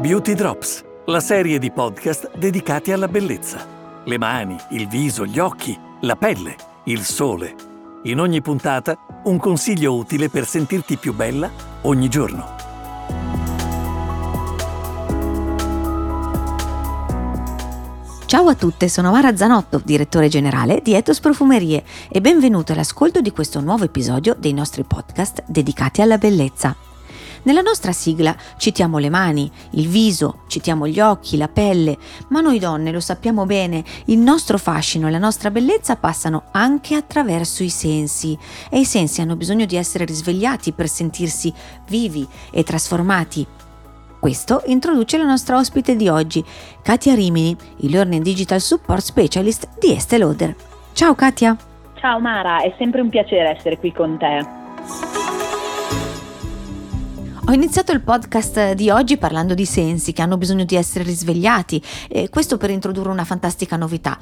Beauty Drops, la serie di podcast dedicati alla bellezza. Le mani, il viso, gli occhi, la pelle, il sole. In ogni puntata un consiglio utile per sentirti più bella ogni giorno. Ciao a tutte, sono Mara Zanotto, direttore generale di Etos Profumerie e benvenuto all'ascolto di questo nuovo episodio dei nostri podcast dedicati alla bellezza. Nella nostra sigla citiamo le mani, il viso, citiamo gli occhi, la pelle, ma noi donne lo sappiamo bene, il nostro fascino e la nostra bellezza passano anche attraverso i sensi e i sensi hanno bisogno di essere risvegliati per sentirsi vivi e trasformati questo introduce la nostra ospite di oggi, Katia Rimini, il Learning Digital Support Specialist di Estée Lauder. Ciao Katia! Ciao Mara, è sempre un piacere essere qui con te. Ho iniziato il podcast di oggi parlando di sensi che hanno bisogno di essere risvegliati e questo per introdurre una fantastica novità.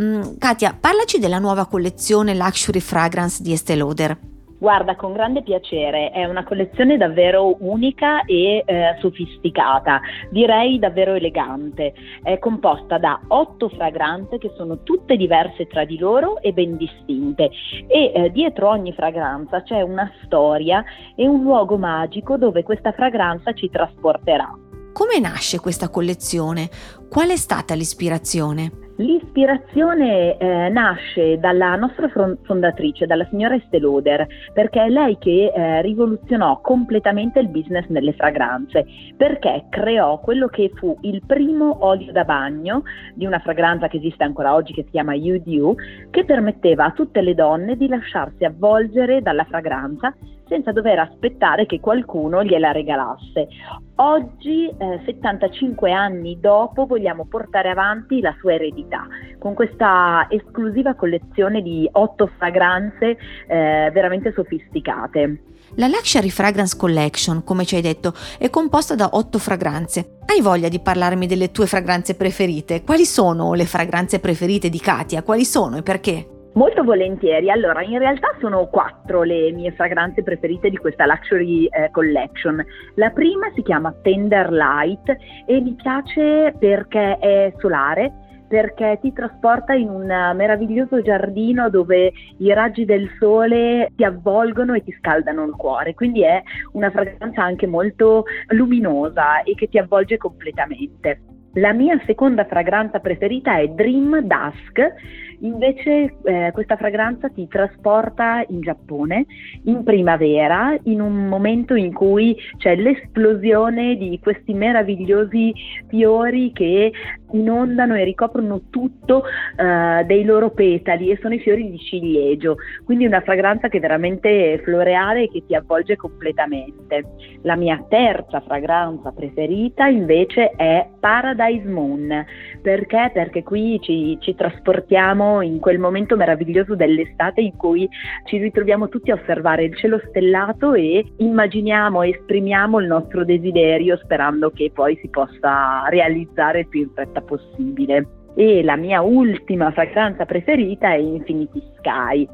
Mm, Katia, parlaci della nuova collezione Luxury Fragrance di Estée Lauder. Guarda, con grande piacere, è una collezione davvero unica e eh, sofisticata, direi davvero elegante. È composta da otto fragranze che sono tutte diverse tra di loro e ben distinte e eh, dietro ogni fragranza c'è una storia e un luogo magico dove questa fragranza ci trasporterà. Come nasce questa collezione? Qual è stata l'ispirazione? L'ispirazione eh, nasce dalla nostra fondatrice, dalla signora Estée Lauder, perché è lei che eh, rivoluzionò completamente il business nelle fragranze, perché creò quello che fu il primo olio da bagno di una fragranza che esiste ancora oggi che si chiama Do, che permetteva a tutte le donne di lasciarsi avvolgere dalla fragranza senza dover aspettare che qualcuno gliela regalasse. Oggi, eh, 75 anni dopo, vogliamo portare avanti la sua eredità con questa esclusiva collezione di otto fragranze eh, veramente sofisticate. La Luxury Fragrance Collection, come ci hai detto, è composta da otto fragranze. Hai voglia di parlarmi delle tue fragranze preferite? Quali sono le fragranze preferite di Katia? Quali sono e perché? Molto volentieri, allora in realtà sono quattro le mie fragranze preferite di questa Luxury eh, Collection. La prima si chiama Tender Light e mi piace perché è solare, perché ti trasporta in un meraviglioso giardino dove i raggi del sole ti avvolgono e ti scaldano il cuore, quindi è una fragranza anche molto luminosa e che ti avvolge completamente. La mia seconda fragranza preferita è Dream Dusk Invece eh, questa fragranza ti trasporta in Giappone in primavera, in un momento in cui c'è l'esplosione di questi meravigliosi fiori che inondano e ricoprono tutto uh, dei loro petali e sono i fiori di ciliegio, quindi una fragranza che è veramente floreale e che ti avvolge completamente. La mia terza fragranza preferita invece è Paradise Moon, perché? Perché qui ci, ci trasportiamo in quel momento meraviglioso dell'estate in cui ci ritroviamo tutti a osservare il cielo stellato e immaginiamo esprimiamo il nostro desiderio sperando che poi si possa realizzare il più in fretta possibile e la mia ultima fragranza preferita è Infinity Sky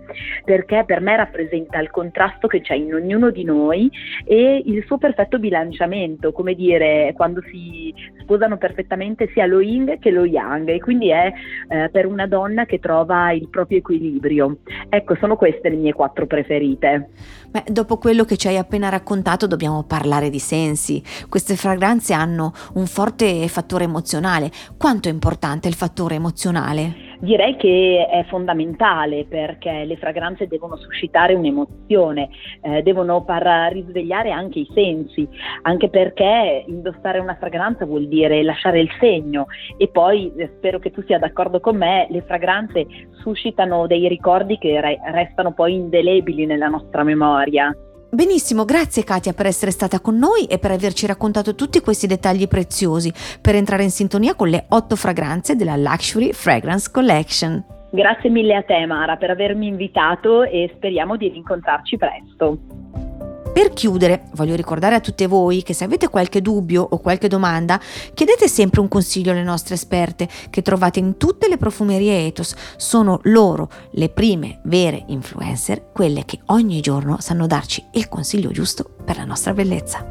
perché per me rappresenta il contrasto che c'è in ognuno di noi e il suo perfetto bilanciamento, come dire, quando si sposano perfettamente sia lo yin che lo yang e quindi è eh, per una donna che trova il proprio equilibrio. Ecco, sono queste le mie quattro preferite. Beh, dopo quello che ci hai appena raccontato dobbiamo parlare di sensi. Queste fragranze hanno un forte fattore emozionale. Quanto è importante il fattore emozionale? Direi che è fondamentale perché le fragranze devono suscitare un'emozione, eh, devono far risvegliare anche i sensi, anche perché indossare una fragranza vuol dire lasciare il segno e poi eh, spero che tu sia d'accordo con me, le fragranze suscitano dei ricordi che re- restano poi indelebili nella nostra memoria. Benissimo, grazie Katia per essere stata con noi e per averci raccontato tutti questi dettagli preziosi per entrare in sintonia con le otto fragranze della Luxury Fragrance Collection. Grazie mille a te Mara per avermi invitato e speriamo di rincontrarci presto. Per chiudere, voglio ricordare a tutte voi che se avete qualche dubbio o qualche domanda, chiedete sempre un consiglio alle nostre esperte che trovate in tutte le profumerie Ethos. Sono loro le prime vere influencer, quelle che ogni giorno sanno darci il consiglio giusto per la nostra bellezza.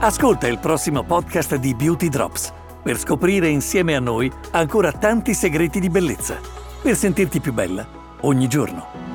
Ascolta il prossimo podcast di Beauty Drops per scoprire insieme a noi ancora tanti segreti di bellezza, per sentirti più bella ogni giorno.